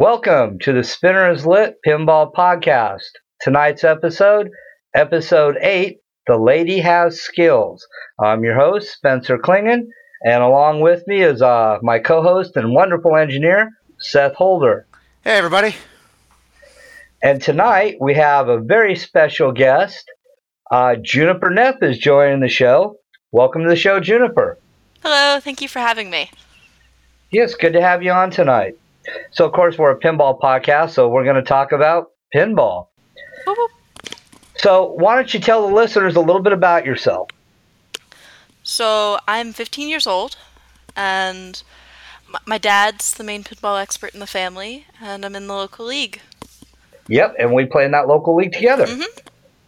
Welcome to the Spinners Lit Pinball Podcast. Tonight's episode, episode 8, The Lady Has Skills. I'm your host, Spencer Klingen, and along with me is uh, my co host and wonderful engineer, Seth Holder. Hey, everybody. And tonight we have a very special guest. Uh, Juniper Neff is joining the show. Welcome to the show, Juniper. Hello, thank you for having me. Yes, good to have you on tonight. So, of course, we're a pinball podcast, so we're going to talk about pinball. So, why don't you tell the listeners a little bit about yourself? So, I'm 15 years old, and my dad's the main pinball expert in the family, and I'm in the local league. Yep, and we play in that local league together. Mhm.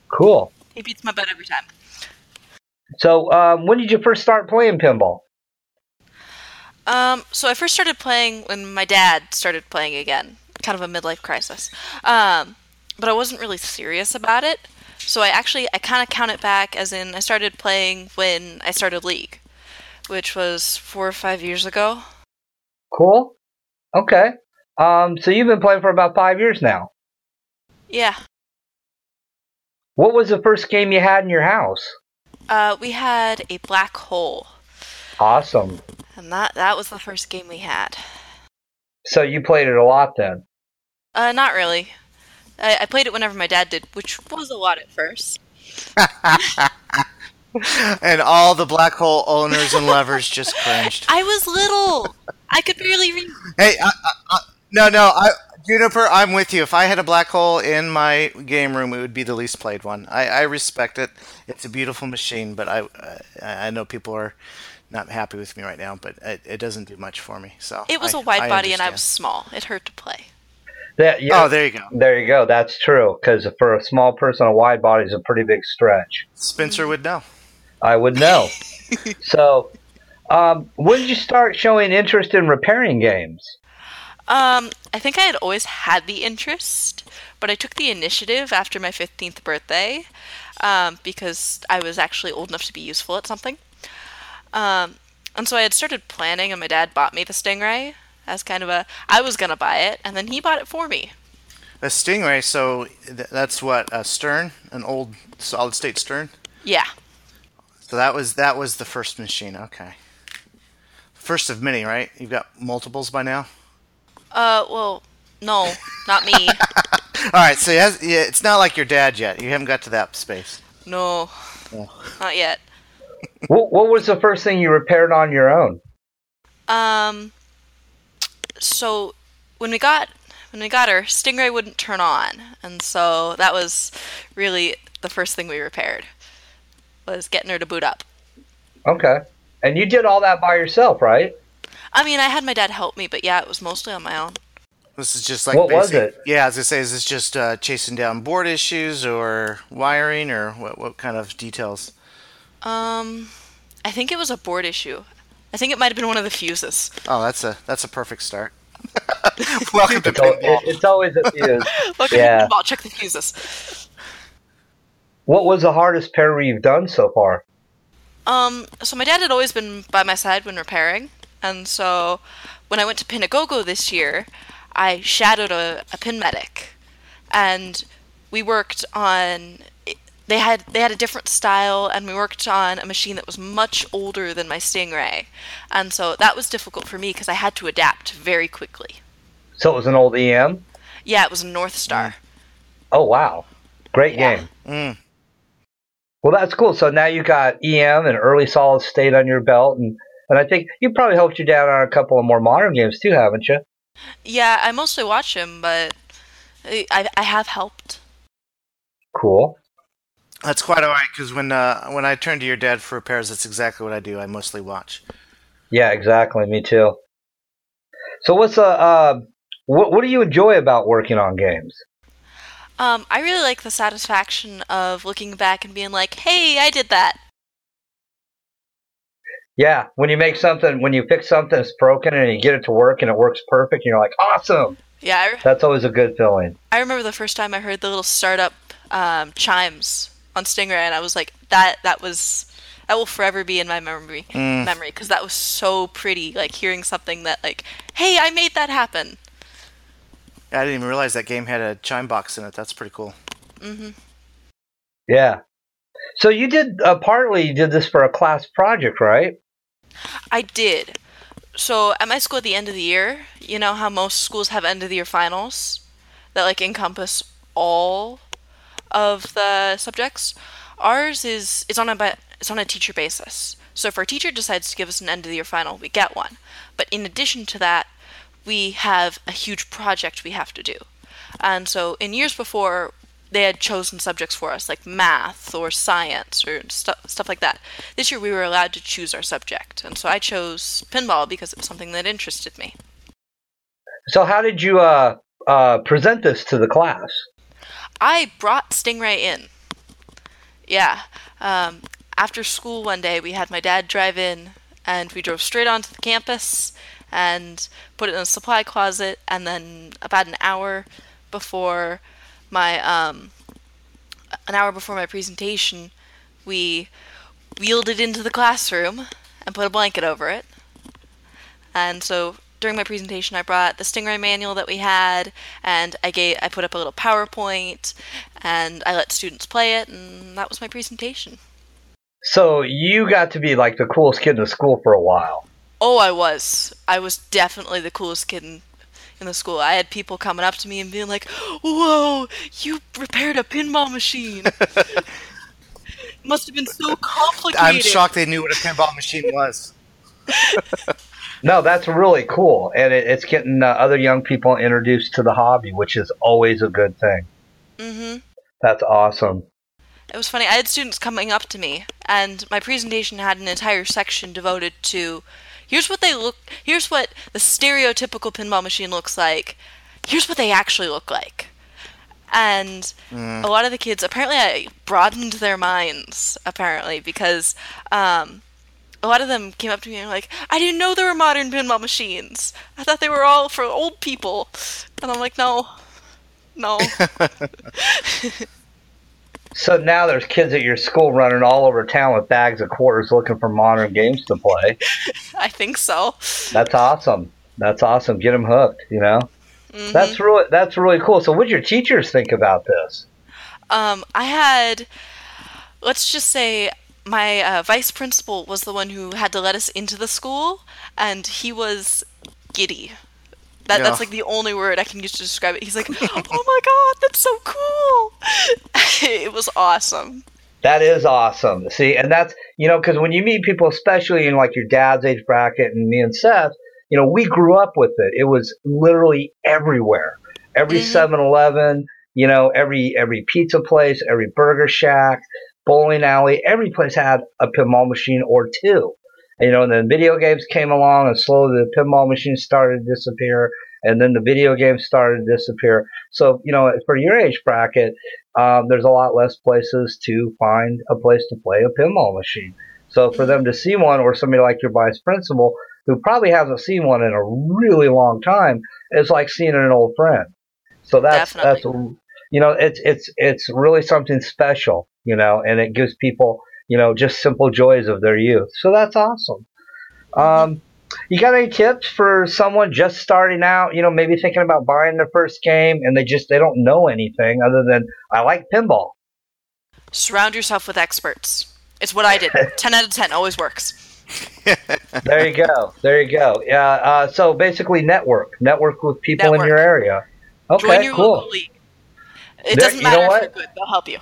Cool. He beats my butt every time. So, um, when did you first start playing pinball? Um, so I first started playing when my dad started playing again, kind of a midlife crisis. Um, but I wasn't really serious about it. So I actually I kind of count it back as in I started playing when I started league, which was four or five years ago. Cool. Okay. Um, so you've been playing for about five years now. Yeah. What was the first game you had in your house? Uh, we had a black hole, Awesome. And that that was the first game we had. So you played it a lot then. Uh, not really. I, I played it whenever my dad did, which was a lot at first. and all the black hole owners and lovers just cringed. I was little. I could barely read. Hey, I, I, I, no, no, I, Juniper, I'm with you. If I had a black hole in my game room, it would be the least played one. I, I respect it. It's a beautiful machine, but I, I, I know people are not happy with me right now, but it, it doesn't do much for me. So It was a a wide body, and I was small. It hurt to play. That, yeah, Oh, there you go. there you go. That's true. Because for a small person, a wide body is a pretty big stretch. Spencer would know. I would know. so, um, when did you start showing interest in repairing games? Um, I think I had always had the interest, but I took the initiative after my 15th birthday um, because I was actually old enough to be useful at something. Um, and so I had started planning, and my dad bought me the Stingray as kind of a. I was gonna buy it, and then he bought it for me. A Stingray, so th- that's what a Stern, an old solid state Stern. Yeah. So that was that was the first machine. Okay. First of many, right? You've got multiples by now. Uh, well, no, not me. All right. So has, yeah, it's not like your dad yet. You haven't got to that space. no, not yet. What, what was the first thing you repaired on your own? Um, so when we got when we got her, Stingray wouldn't turn on, and so that was really the first thing we repaired was getting her to boot up. Okay. And you did all that by yourself, right? I mean, I had my dad help me, but yeah, it was mostly on my own. This is just like What was it? Yeah, as I say, is this just uh, chasing down board issues or wiring or what? What kind of details? Um, I think it was a board issue. I think it might have been one of the fuses. Oh, that's a that's a perfect start. Welcome to It's, pinball. it- it's always a fuse. Okay, Yeah. I'll check the fuses. what was the hardest repair you've done so far? Um, so my dad had always been by my side when repairing, and so when I went to Pin-A-Go-Go this year, I shadowed a, a pin medic, and we worked on. They had they had a different style, and we worked on a machine that was much older than my Stingray, and so that was difficult for me because I had to adapt very quickly. So it was an old EM? Yeah, it was a North Star. Oh, wow. Great Yeah. game. Mm. Well, that's cool. So now you got EM and early solid state on your belt, and, and I think you probably helped you down on a couple of more modern games too, haven't you? Yeah, I mostly watch him, but I I, I have helped. Cool. That's quite alright because when uh, when I turn to your dad for repairs, that's exactly what I do. I mostly watch. Yeah, exactly. Me too. So what's uh, uh what what do you enjoy about working on games? Um, I really like the satisfaction of looking back and being like, "Hey, I did that." Yeah, when you make something, when you fix something that's broken and you get it to work and it works perfect, and you're like, awesome. Yeah, I, That's always a good feeling. I remember the first time I heard the little startup um, chimes on Stingray, and I was like, "That that was that will forever be in my memory Mm. memory because that was so pretty. Like hearing something that like, "Hey, I made that happen." I didn't even realize that game had a chime box in it. That's pretty cool. Mm-hmm. Yeah. So you did uh, partly you did this for a class project, right? I did. So at my school at the end of the year, you know how most schools have end of the year finals that like encompass all of the subjects. Ours is it's on a it's on a teacher basis. So if our teacher decides to give us an end of the year final, we get one. But in addition to that, we have a huge project we have to do. And so in years before, they had chosen subjects for us like math or science or stu- stuff like that. This year we were allowed to choose our subject, and so I chose pinball because it was something that interested me. So how did you uh, uh, present this to the class? I brought Stingray in. Yeah. Um, after school one day, we had my dad drive in, and we drove straight onto the campus and put it in a supply closet. And then about an hour before my um, an hour before my presentation, we wheeled it into the classroom and put a blanket over it. And so during my presentation, I brought the Stingray manual that we had, and I gave I put up a little PowerPoint, and I let students play it, and that was my presentation. So you got to be like the coolest kid in the school for a while. Oh, I was. I was definitely the coolest kid in, in the school. I had people coming up to me and being like, "Whoa, you repaired a pinball machine!" Must have been so complicated. I'm shocked they knew what a pinball machine was. No, that's really cool, and it, it's getting uh, other young people introduced to the hobby, which is always a good thing. Mm-hmm. That's awesome. It was funny. I had students coming up to me, and my presentation had an entire section devoted to here's what they look, here's what the stereotypical pinball machine looks like, here's what they actually look like. And a lot of the kids, apparently, I broadened their minds, apparently, because um, a lot of them came up to me and were like, I didn't know there were modern pinball machines. I thought they were all for old people. And I'm like, no, no. So now there's kids at your school running all over town with bags of quarters looking for modern games to play. I think so. That's awesome. That's awesome. Get them hooked. You know. Mhm. That's really that's really cool. So, what did your teachers think about this? Um, I had, let's just say, my uh, vice principal was the one who had to let us into the school, and he was giddy. That, Yeah. That's like the only word I can use to describe it. He's like, "Oh my god, that's so cool!" it was awesome. That is awesome. See, and that's you know because when you meet people, especially in like your dad's age bracket and me and Seth, you know, we grew up with it. It was literally everywhere. Every Mhm. 7-Eleven, you know, every every pizza place, every burger shack, bowling alley, every place had a pinball machine or two. You know, and then video games came along, and slowly the pinball machines started to disappear, and then the video games started to disappear. So, you know, for your age bracket, um, there's a lot less places to find a place to play a pinball machine. So for them to see one, or somebody like your vice principal who probably hasn't seen one in a really long time, is like seeing an old friend. So that's that's you know it's it's it's really something special, you know, and it gives people you know just simple joys of their youth. So that's awesome. Um, you got any tips for someone just starting out? You know, maybe thinking about buying their first game and they just they don't know anything other than I like pinball. Surround yourself with experts. It's what I did. 10 out of 10 always works. There you go. There you go. Yeah. Uh, so basically, network, network with people in your area. Okay, Join your cool. local league. It There- doesn't you know matter if you're good, they'll help you.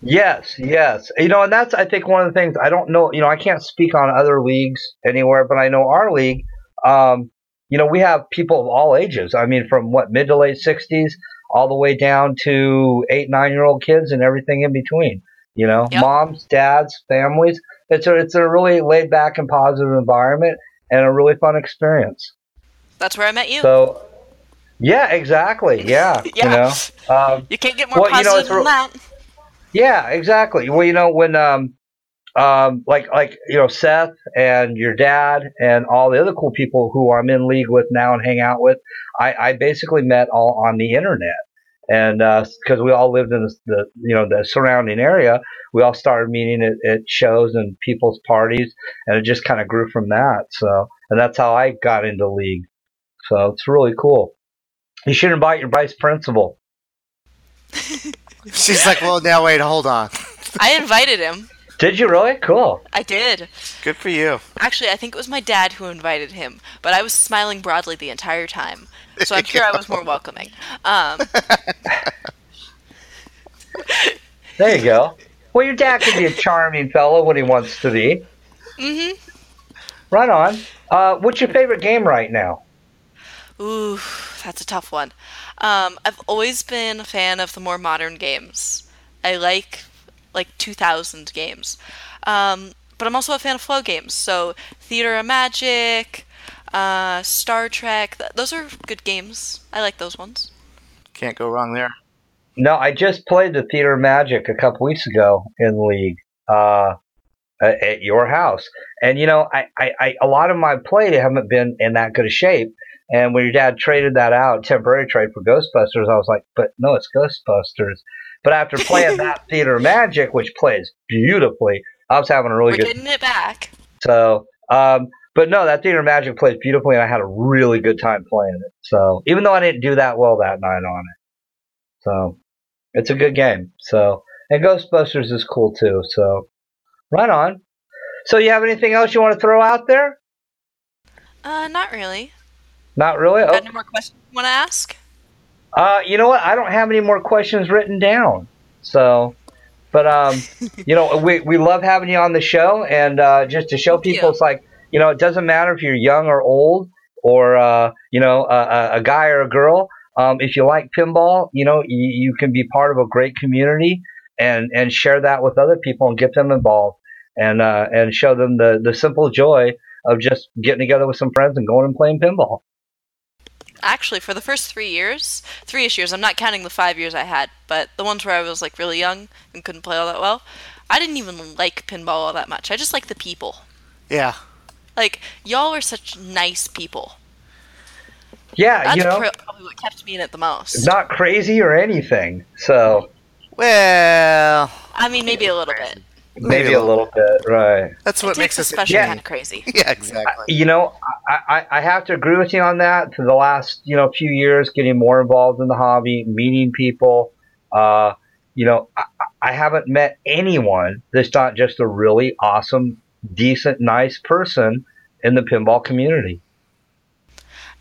Yes, yes. You know, and that's I think one of the things I don't know. You know, I can't speak on other leagues anywhere, but I know our league. Um, you know, we have people of all ages. I mean, from what mid to late sixties all the way down to eight, nine year old kids and everything in between. You know, Yep. moms, dads, families. It's a it's a really laid back and positive environment and a really fun experience. That's where I met you. So, yeah, exactly. Yeah, Yeah. you know. Um, you can't get more well, you know, positive than that. Yeah, exactly. Well, you know, when um, um, like like you know Seth and your dad and all the other cool people who I'm in league with now and hang out with, I, I basically met all on the internet, and because we all lived in the, the you know the surrounding area, we all started meeting at, at shows and people's parties, and it just kind of grew from that. So, and that's how I got into league. So it's really cool. You should invite your vice principal. She's like, well, now wait, hold on. I invited him. Did you really? Cool. I did. Good for you. Actually, I think it was my dad who invited him, but I was smiling broadly the entire time, so I'm sure I was more welcoming. Um, There you go. Well, your dad can be a charming fellow when he wants to be. hmm Right on. Uh, what's your favorite game right now? Ooh, that's a tough one. Um, I've always been a fan of the more modern games. I like like 2000 games. Um, but I'm also a fan of flow games. So Theater of Magic, uh, Star Trek. Th- those are good games. I like those ones. Can't go wrong there. No, I just played the Theater of Magic a couple weeks ago in League uh, at at your house, and you know, I, I, I a lot of my play haven't been in that good a shape. And when your dad traded that out, temporary trade for Ghostbusters, I was like, but no, it's Ghostbusters. But after playing that Theater Magic, which plays beautifully, I was having a really We're good getting it back. So, um, but no, that Theater Magic plays beautifully, and I had a really good time playing it. So, even though I didn't do that well that night on it, so it's a good game. So, and Ghostbusters is cool too. So, right on. So, you have anything else you want to throw out there? Uh, not really. Not really. Got Oh, any more questions you want to ask? uh, you know what? I don't have any more questions written down. So, but um, you know, we we love having you on the show, and uh, just to show Thank people, you. it's like you know, it doesn't matter if you're young or old, or uh, you know, a, a- guy or a girl. Um, if you like pinball, you know, you, you can be part of a great community and and share that with other people and get them involved and uh, and show them the the simple joy of just getting together with some friends and going and playing pinball. Actually, for the first three years, three-ish years, I'm not counting the five years I had, but the ones where I was like really young and couldn't play all that well, I didn't even like pinball all that much. I just like the people. Yeah. Like y'all are such nice people. Yeah, That's you know, pro- probably what kept me in it the most. not crazy or anything. So Well, I mean, maybe a little bit. Maybe a little bit, right? That's what takes makes a us special Yeah. kind of crazy. Yeah, exactly. You know, I, I, I have to agree with you on that. For the last, you know, few years, getting more involved in the hobby, meeting people. Uh, you know, I, I haven't met anyone that's not just a really awesome, decent, nice person in the pinball community.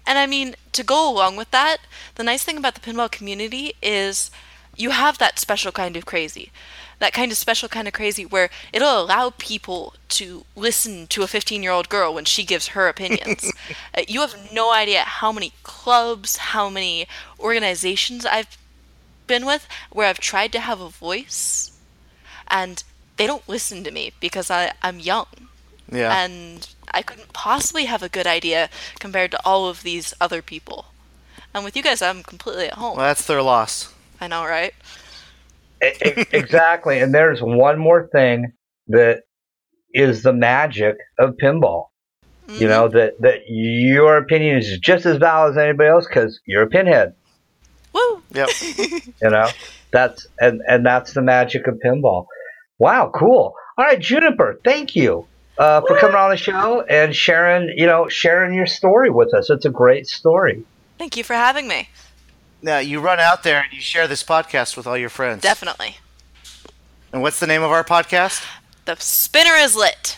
And I mean, to go along with that, the nice thing about the pinball community is you have that special kind of crazy. That kind of special kind of crazy where it'll allow people to listen to a 15 year old girl when she gives her opinions. Uh, you have no idea how many clubs, how many organizations I've been with where I've tried to have a voice and they don't listen to me because I, I'm young Yeah. and I couldn't possibly have a good idea compared to all of these other people. And with you guys, I'm completely at home. well, that's their loss. I know, right? Exactly. And there's one more thing that is the magic of pinball. Mhm. You know that that your opinion is just as valid as anybody else because you're a pinhead. Woo! Yep. You know, that's and and that's the magic of pinball. Wow, cool. All right, Juniper, thank you uh, for coming on the show and sharing, you know, sharing your story with us. It's a great story. Thank you for having me. Now you run out there and you share this podcast with all your friends. Definitely. And what's the name of our podcast? The spinner is lit.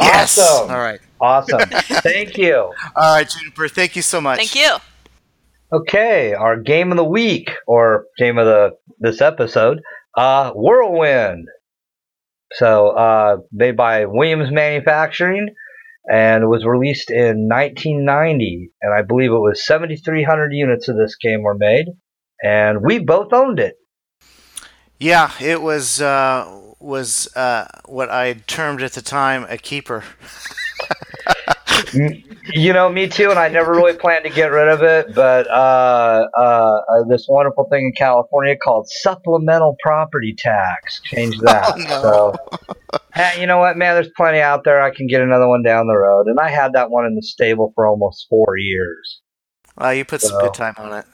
Yes. Awesome. All right. Awesome. thank you. All right, Juniper. Thank you so much. Thank you. Okay, our game of the week or game of the this episode, uh, Whirlwind. So, uh, made by Williams Manufacturing and was released in 1990, and I believe it was 7,300 units of this game were made, and we both owned it. Yeah, it was uh, was uh, what I termed at the time a keeper. You know, me too, and I never really planned to get rid of it, but uh, uh, uh, this wonderful thing in California called supplemental property tax changed that. Oh, no. So, hey, you know what, man? There's plenty out there. I can get another one down the road, and I had that one in the stable for almost four years. Well, you put some good time on it.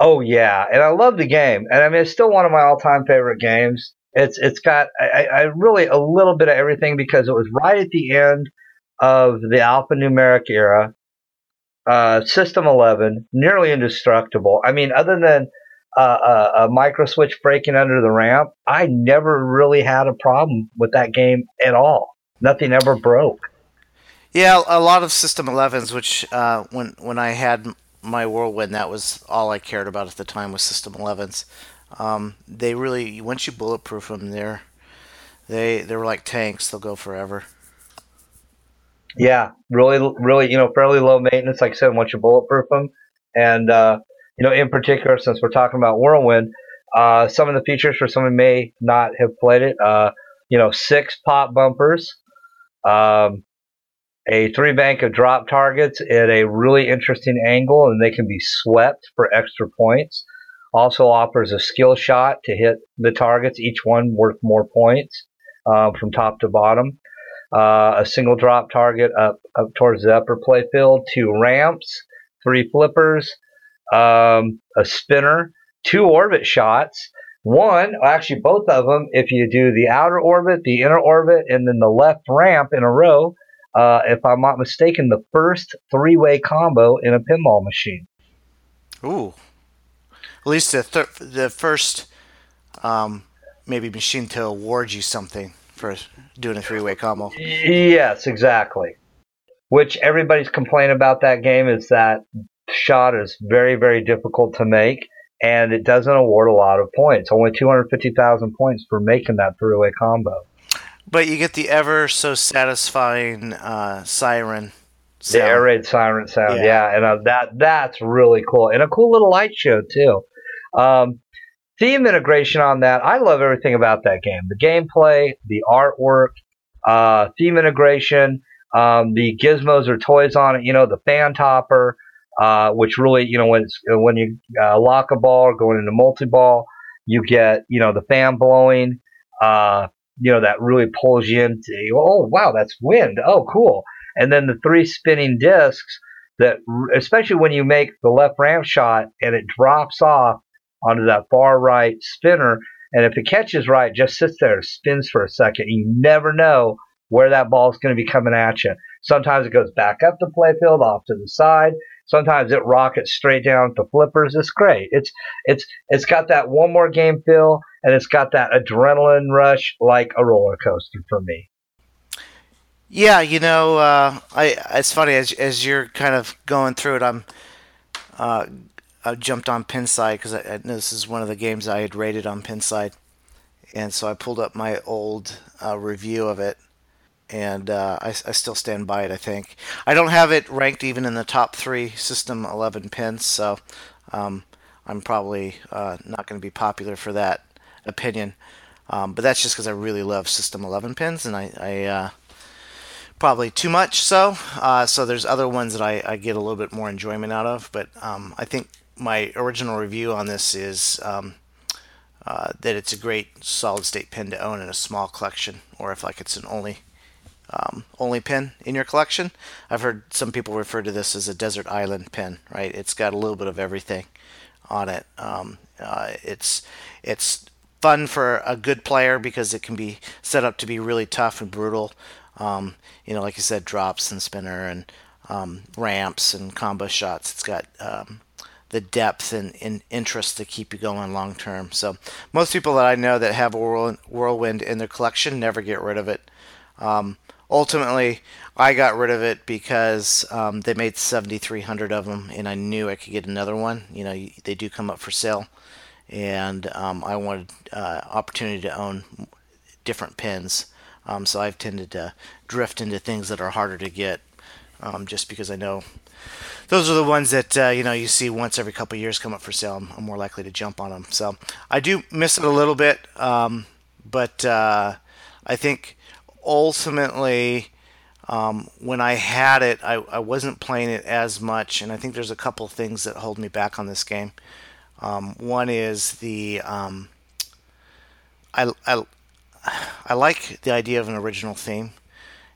Oh yeah, and I love the game, and I mean it's still one of my all-time favorite games. It's it's got I I really a little bit of everything because it was right at the end of the alphanumeric era, uh, System 11, nearly indestructible. I mean, other than uh, a, a micro switch breaking under the ramp, I never really had a problem with that game at all. Nothing ever broke. Yeah, a lot of System 11s, which uh, when when I had my Whirlwind, that was all I cared about at the time was System 11s. Um, they really, once you bulletproof them, they're they they're like tanks. They'll go forever. Yeah, really, really, you know, fairly low maintenance. Like I said, once you bulletproof them, and uh, you know, in particular, since we're talking about Whirlwind, uh, some of the features for someone may not have played it. Uh, you know, six pop bumpers, um, a three bank of drop targets at a really interesting angle, and they can be swept for extra points. Also offers a skill shot to hit the targets, each one worth more points uh, from top to bottom. Uh, a single drop target up up towards the upper playfield, two ramps, three flippers, um, a spinner, two orbit shots. One, actually both of them, if you do the outer orbit, the inner orbit, and then the left ramp in a row, uh, if I'm not mistaken, the first three way combo in a pinball machine. Ooh. At least the, thir- the first um, maybe machine to award you something for doing a three way combo. Yes, exactly. Which everybody's complaint about that game is that shot is very, very difficult to make, and it doesn't award a lot of points. Only 250,000 points for making that three way combo. But you get the ever so satisfying uh, siren. The air raid siren sound, yeah, yeah. and uh, that that's really cool, and a cool little light show too. Um, theme integration on that, I love everything about that game. The gameplay, the artwork, uh, theme integration, um, the gizmos or toys on it. You know, the fan topper, uh, which really, you know, when when you uh, lock a ball or going into multi ball, you get, you know, the fan blowing. Uh, you know, that really pulls you into, oh, wow, that's wind. Oh, cool. And then the three spinning discs that, especially when you make the left ramp shot and it drops off onto that far right spinner. And if it catches right, just sits there, spins for a second. You never know where that ball is going to be coming at you. Sometimes it goes back up the playfield, off to the side. Sometimes it rockets straight down to flippers. It's great. It's it's it's got that one more game feel, and it's got that adrenaline rush like a roller coaster for me. Yeah, you know, uh, I it's funny as as you're kind of going through it. I'm uh, I jumped on Pinside because I, I this is one of the games I had rated on Pinside, and so I pulled up my old uh, review of it, and uh, I, I, still stand by it. I think I don't have it ranked even in the top three System 11 pins, so um, I'm probably uh, not going to be popular for that opinion. Um, but that's just because I really love System 11 pins, and I, I uh, probably too much so. Uh, so there's other ones that I, I, get a little bit more enjoyment out of. But um, I think my original review on this is um, uh, that it's a great solid state pin to own in a small collection, or if like it's an only um, only pin in your collection. I've heard some people refer to this as a desert island pin. Right? It's got a little bit of everything on it. Um, uh, it's it's fun for a good player because it can be set up to be really tough and brutal. Um, you know, like you said, drops and spinner and um, ramps and combo shots. It's got um, the depth and, and, interest to keep you going long term. So most people that I know that have a whirlwind in their collection never get rid of it. Um, ultimately, I got rid of it because um, they made 7,300 of them, and I knew I could get another one. You know, they do come up for sale, and um, I wanted uh, opportunity to own different pins. Um, so I've tended to drift into things that are harder to get, um, just because I know those are the ones that uh, you know you see once every couple years come up for sale. I'm, I'm, more likely to jump on them. So I do miss it a little bit, um, but uh, I think ultimately. Um, when I had it, I, I, wasn't playing it as much, and I think there's a couple things that hold me back on this game. Um, one is the um, I, I I like the idea of an original theme,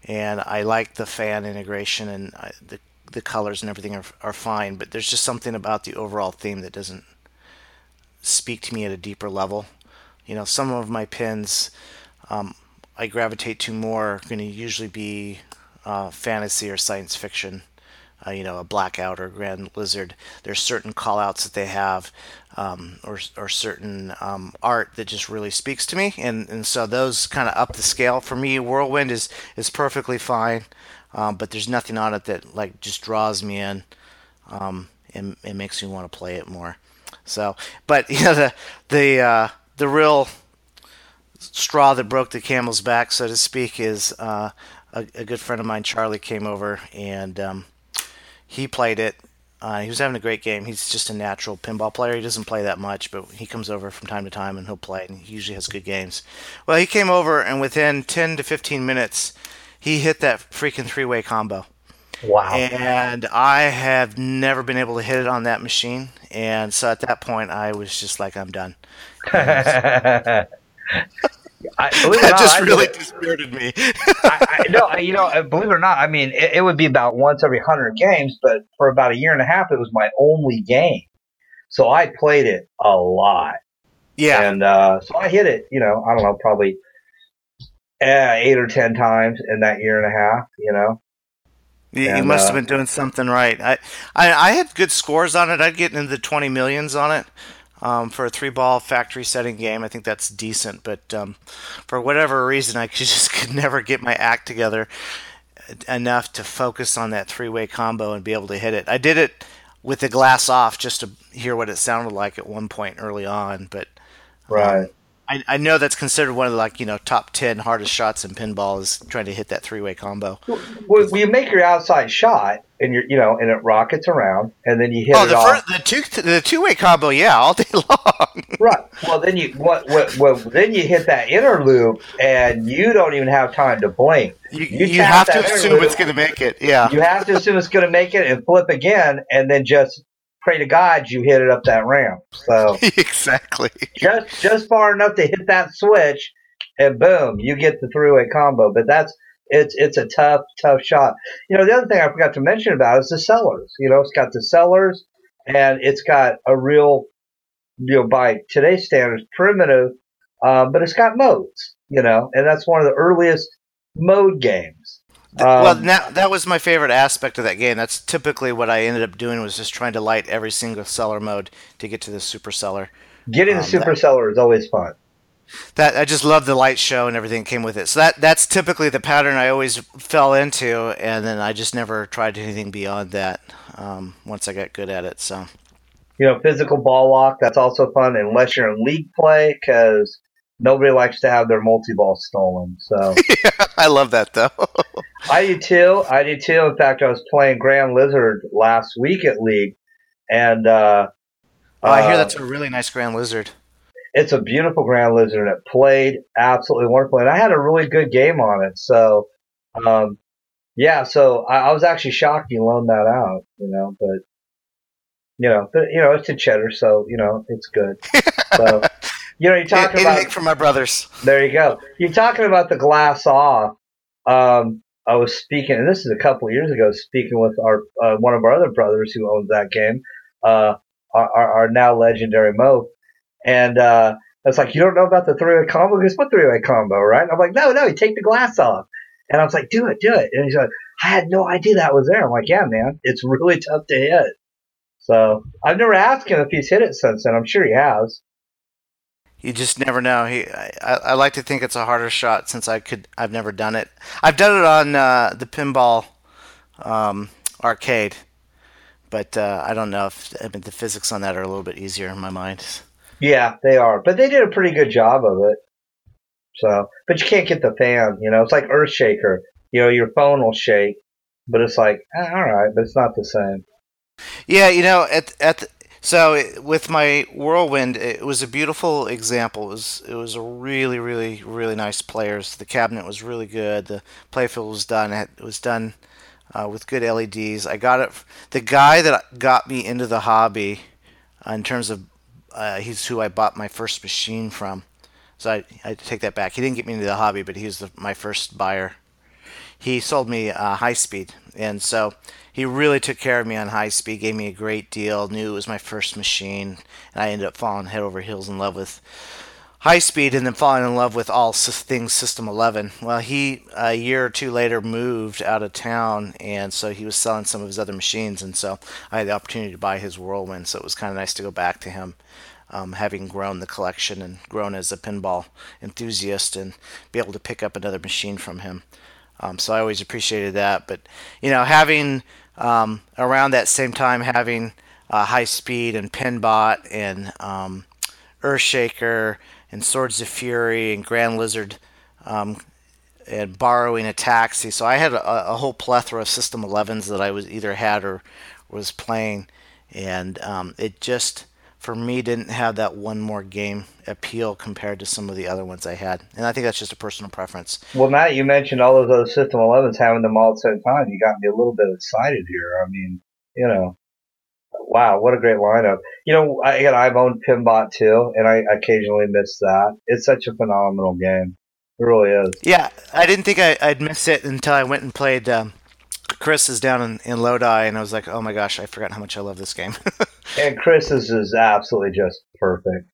and I like the fan integration and I, the the colors and everything are, are fine, but there's just something about the overall theme that doesn't speak to me at a deeper level. You know, some of my pins um, I gravitate to more are going to usually be uh, fantasy or science fiction uh, you know, a blackout or grand lizard. There's certain callouts that they have, um, or or certain um, art that just really speaks to me, and and so those kind of up the scale for me. Whirlwind is is perfectly fine, um, but there's nothing on it that like just draws me in, um, and it makes me want to play it more. So, but you know the the uh, the real straw that broke the camel's back, so to speak, is uh, a, a, good friend of mine, Charlie, came over and um, he played it. Uh, he was having a great game. He's just a natural pinball player. He doesn't play that much, but he comes over from time to time and he'll play, and he usually has good games. Well, he came over, and within 10 to 15 minutes, he hit that freaking three way combo. Wow. And I have never been able to hit it on that machine. And so at that point, I was just like, I'm done. I, that not, just I really dispirited me. I, I, no, you know, believe it or not, I mean, it, it, would be about once every hundred games, but for about a year and a half, it was my only game. So I played it a lot. Yeah. And uh, so I hit it, you know, I don't know, probably uh, eight or ten times in that year and a half, you know. You, and, must uh, have been doing something right. I, I I had good scores on it. I'd get into the twenty millions on it. Um, for a three ball factory setting game, I think that's decent. But um, for whatever reason, I just could never get my act together enough to focus on that three way combo and be able to hit it. I did it with the glass off just to hear what it sounded like at one point early on, but um, right. I, I know that's considered one of the like you know top ten hardest shots in pinball is trying to hit that three way combo. Well, you make your outside shot and you're you know and it rockets around and then you hit oh, it the off. First, the two the two way combo, yeah, all day long. right. Well, then you what, what what then you hit that inner loop and you don't even have time to blink. You, you, you have to assume loop, it's going to make it. Yeah. You have to assume it's going to make it and flip again and then just pray to God you hit it up that ramp. So exactly, just just far enough to hit that switch, and boom, you get the three way combo. But that's it's it's a tough tough shot. You know, the other thing I forgot to mention about is the cellars. You know, it's got the cellars, and it's got a real, you know, by today's standards, primitive, uh, but it's got modes. You know, and that's one of the earliest mode games. Um, well, now that was my favorite aspect of that game. That's typically what I ended up doing was just trying to light every single cellar mode to get to the super cellar. Getting um, the super that, cellar is always fun. That I just love the light show and everything came with it. So that that's typically the pattern I always fell into, and then I just never tried anything beyond that. Um, once I got good at it, so you know, physical ball lock. That's also fun unless you're in league play because nobody likes to have their multi ball stolen. So yeah, I love that though. I do too. I do too. In fact, I was playing Grand Lizard last week at League, and uh, oh, I hear uh, that's a really nice Grand Lizard. It's a beautiful Grand Lizard, and it played absolutely wonderful. And I had a really good game on it. So, um, yeah. So I, I was actually shocked you loaned that out. You know, but you know, but you know, it's a cheddar, so you know, it's good. So. You know, you're talking Anything about from my brothers. There you go. You're talking about the glass off. Um, I was speaking, and this is a couple of years ago, speaking with our uh, one of our other brothers who owns that game, uh, our, our, now legendary Mo, and uh, I was like, "You don't know about the three-way combo? Because what three-way combo, right?" I'm like, "No, no, you take the glass off." And I was like, "Do it, do it." And he's like, "I had no idea that was there." I'm like, "Yeah, man, it's really tough to hit." So I've never asked him if he's hit it since then. I'm sure he has you just never know. He, I, I, like to think it's a harder shot since I could. I've never done it. I've done it on uh, the pinball um, arcade, but uh, I don't know if I mean, the physics on that are a little bit easier in my mind. Yeah, they are, but they did a pretty good job of it. So, but you can't get the fan. You know, it's like Earthshaker. You know, your phone will shake, but it's like eh, all right, but it's not the same. Yeah, you know, at at the, so with my whirlwind, it was a beautiful example. It was it was a really really really nice players. The cabinet was really good. The playfield was done. It was done uh, with good LEDs. I got it. The guy that got me into the hobby, uh, in terms of, uh, he's who I bought my first machine from. So I I take that back. He didn't get me into the hobby, but he was the, my first buyer. He sold me uh, high speed, and so he really took care of me on high speed, gave me a great deal, knew it was my first machine, and I ended up falling head over heels in love with high speed and then falling in love with all things System 11. Well, he a year or two later moved out of town, and so he was selling some of his other machines, and so I had the opportunity to buy his Whirlwind. So it was kind of nice to go back to him, um, having grown the collection and grown as a pinball enthusiast, and be able to pick up another machine from him. Um, so I always appreciated that. But you know, having um, around that same time having uh, high speed and Pinbot and um, Earthshaker and Swords of Fury and Grand Lizard um, and borrowing a taxi. So I had a, a, whole plethora of System 11s that I was either had or was playing, and um, it just for me didn't have that one more game appeal compared to some of the other ones I had, and I think that's just a personal preference. Well, Matt, you mentioned all of those System 11s having them all at the same time. You got me a little bit excited here. I mean, you know, wow, what a great lineup. You know, I, again, I've owned Pinbot too, and I occasionally miss that. It's such a phenomenal game. It really is. Yeah, I didn't think I, would miss it until I went and played um, Chris is down in, in Lodi, and I was like, oh my gosh, I forgot how much I love this game. and Chris's is absolutely just perfect.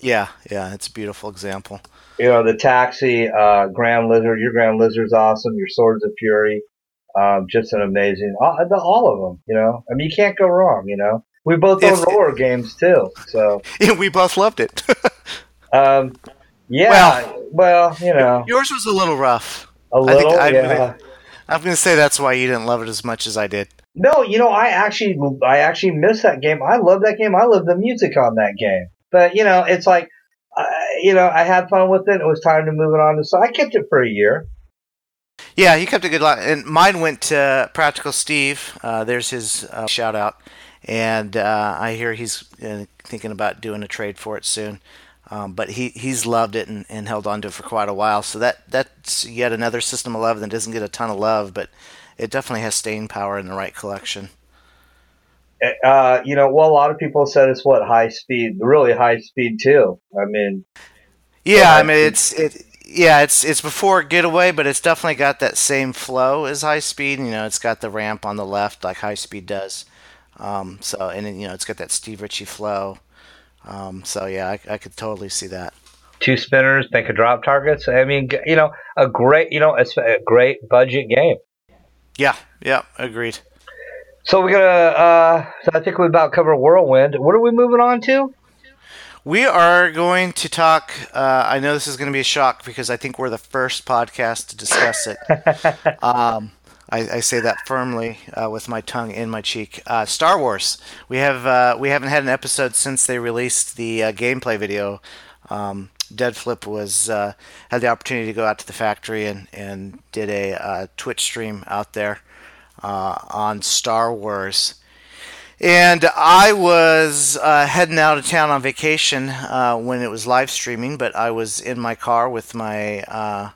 Yeah, yeah, it's a beautiful example. You know, the taxi, uh, Grand Lizard, your Grand Lizard's awesome, your Swords of Fury, um, just an amazing, all, all of them, you know. I mean, you can't go wrong, you know. We both own roller games too, so. Yeah, we both loved it. um, yeah, well, well, you know. Yours was a little rough. A little, I yeah. I'm going to say that's why you didn't love it as much as I did. No, you know, I actually, I actually missed that game. I love that game. I love the music on that game. But you know, it's like, uh, you know, I had fun with it. It was time to move it on. So I kept it for a year. Yeah, he kept a good lot. And mine went to Practical Steve. Uh, there's his uh, shout out. And uh, I hear he's uh, thinking about doing a trade for it soon. Um, but he, he's loved it and, and held on to it for quite a while. So that that's yet another System 11 that doesn't get a ton of love, but it definitely has staying power in the right collection. Uh, you know, well, a lot of people said it's what high speed, really high speed too. I mean, yeah, I mean it's it. Yeah, it's it's before Getaway, but it's definitely got that same flow as High Speed. You know, it's got the ramp on the left like High Speed does. Um, so and you know, it's got that Steve Ritchie flow. Um, so yeah, I, I could totally see that. Two spinners, think of drop targets. I mean, you know, a great, you know, it's a great budget game. Yeah, yeah, agreed. So we're gonna. Uh, so I think we about cover Whirlwind. What are we moving on to? We are going to talk. Uh, I know this is going to be a shock because I think we're the first podcast to discuss it. um, I, I, say that firmly uh, with my tongue in my cheek. Uh, Star Wars. We have uh, we haven't had an episode since they released the uh, gameplay video. Um, Dead Flip was uh, had the opportunity to go out to the factory and and did a uh, Twitch stream out there on Star Wars. And I was heading out of town on vacation when it was live streaming, but I was in my car with my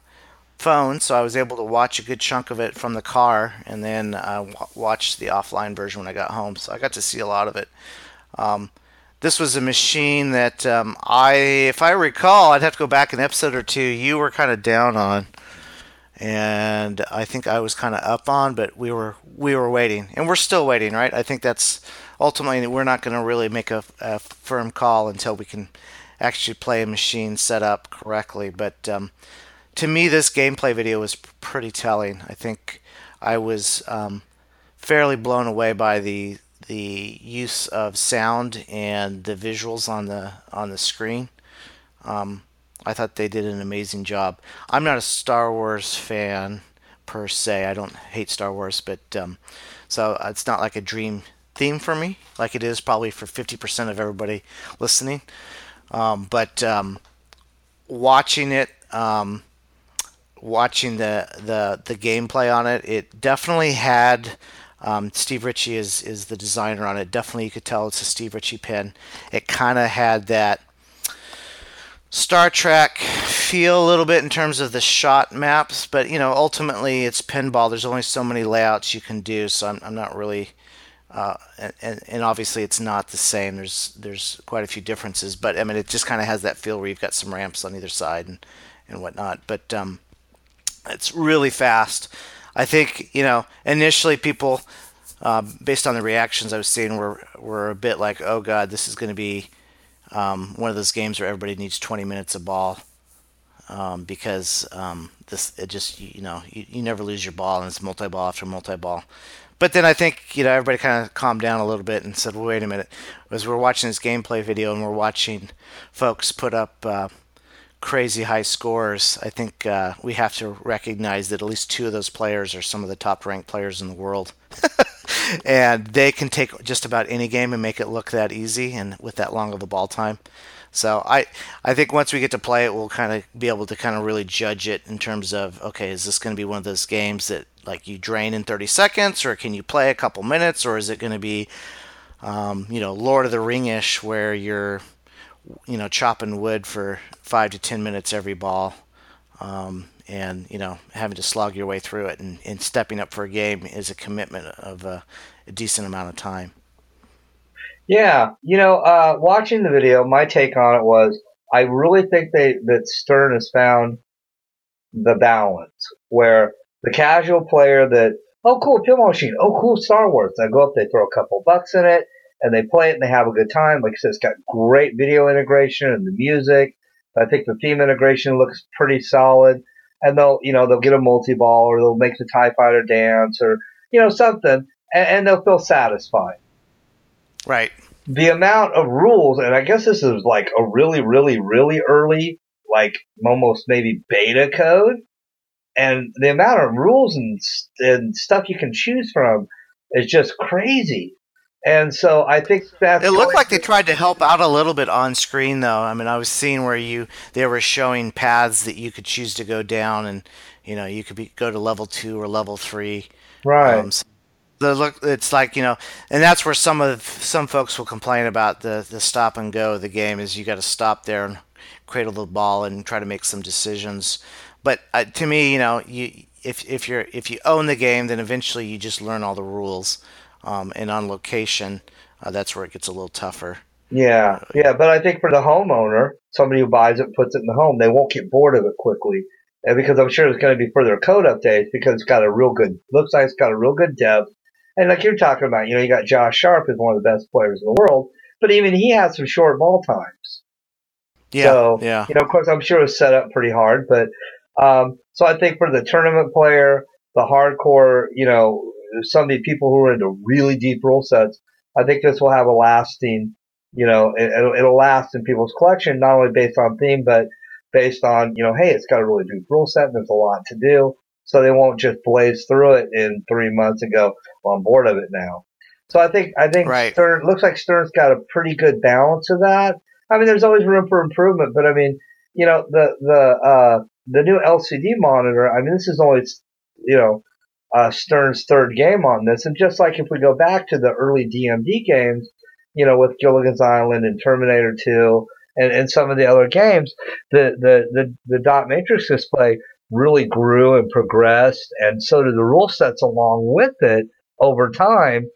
phone, so I was able to watch a good chunk of it from the car, and then uh, w- watch the offline version when I got home. So I got to see a lot of it. Um, this was a machine that um, I, if I recall, I'd have to go back an episode or two. You were kind of down on, and I think I was kind of up on, but we were we were waiting, and we're still waiting, right? I think that's ultimately we're not going to really make a, a, firm call until we can actually play a machine set up correctly, but. Um, to me, this gameplay video was pretty telling. I think I was um, fairly blown away by the the use of sound and the visuals on the on the screen. Um, I thought they did an amazing job. I'm not a Star Wars fan per se. I don't hate Star Wars, but um, so it's not like a dream theme for me, like it is probably for 50% of everybody listening. Um, but um, watching it, um, watching the the the gameplay on it, it definitely had. Um, Steve Ritchie is is the designer on it. Definitely, you could tell it's a Steve Ritchie pin. It kind of had that Star Trek feel a little bit in terms of the shot maps, but you know, ultimately it's pinball. There's only so many layouts you can do, so I'm, I'm not really. Uh, and, and obviously it's not the same. There's there's quite a few differences, but I mean it just kind of has that feel where you've got some ramps on either side and and whatnot. But um, it's really fast. I think you know initially people, uh, based on the reactions I was seeing, were were a bit like, "Oh God, this is going to be um, one of those games where everybody needs 20 minutes of ball um, because um, this it just you, know you, you, never lose your ball and it's multi ball after multi ball. But then I think you know everybody kind of calmed down a little bit and said, well, "Wait a minute." As we're watching this gameplay video and we're watching folks put up uh, crazy high scores, I think uh, we have to recognize that at least two of those players are some of the top ranked players in the world. and they can take just about any game and make it look that easy and with that long of a ball time. So I I think once we get to play it, we'll kind of be able to kind of really judge it in terms of okay, is this going to be one of those games that like you drain in 30 seconds, or can you play a couple minutes, or is it going to be um, you know Lord of the Ring-ish where you're you know chopping wood for five to ten minutes every ball, um, and you know having to slog your way through it, and, and stepping up for a game is a commitment of a, a decent amount of time. Yeah, you know, uh, watching the video, my take on it was I really think they that Stern has found the balance where the casual player that oh cool pinball machine, oh cool Star Wars, I go up, they throw a couple bucks in it, and they play it and they have a good time. Like I said, it's got great video integration and the music. I think the theme integration looks pretty solid, and they'll you know they'll get a multi ball or they'll make the Tie Fighter dance or you know something, and, and they'll feel satisfied. Right. The amount of rules, and I guess this is like a really, really, really early, like almost maybe beta code, and the amount of rules and, and stuff you can choose from is just crazy. And so I think that it looked like they tried to help out a little bit on screen, though. I mean, I was seeing where you they were showing paths that you could choose to go down, and you know you could be, go to level two or level three. Right. Um, so the look it's like you know and that's where some of some folks will complain about the the stop and go of the game is you got to stop there and cradle the ball and try to make some decisions but uh, to me you know you if if you're if you own the game then eventually you just learn all the rules um, and on location uh, that's where it gets a little tougher yeah yeah but i think for the homeowner somebody who buys it puts it in the home they won't get bored of it quickly and because i'm sure there's going to be further code updates because it's got a real good looks like it's got a real good depth and like you're talking about, you know, you got Josh Sharpe is one of the best players in the world, but even he has some short ball times. Yeah, so, yeah. You know, of course, I'm sure it's set up pretty hard, but um, so I think for the tournament player, the hardcore, you know, some of the people who are into really deep rule sets, I think this will have a lasting, you know, it, will it'll last in people's collection, not only based on theme, but based on, you know, hey, it's got a really deep rule set and there's a lot to do so they won't just blaze through it in three months and go, well, I'm bored of it now. So I think I think right. Stern looks like Stern's got a pretty good balance of that. I mean, there's always room for improvement, but I mean, you know, the the uh, the new LCD monitor. I mean, this is only you know uh, Stern's third game on this, and just like if we go back to the early DMD games, you know, with Gilligan's Island and Terminator 2 and, and some of the other games, the the the, the dot matrix display really grew and progressed, and so did the rule sets along with it over time.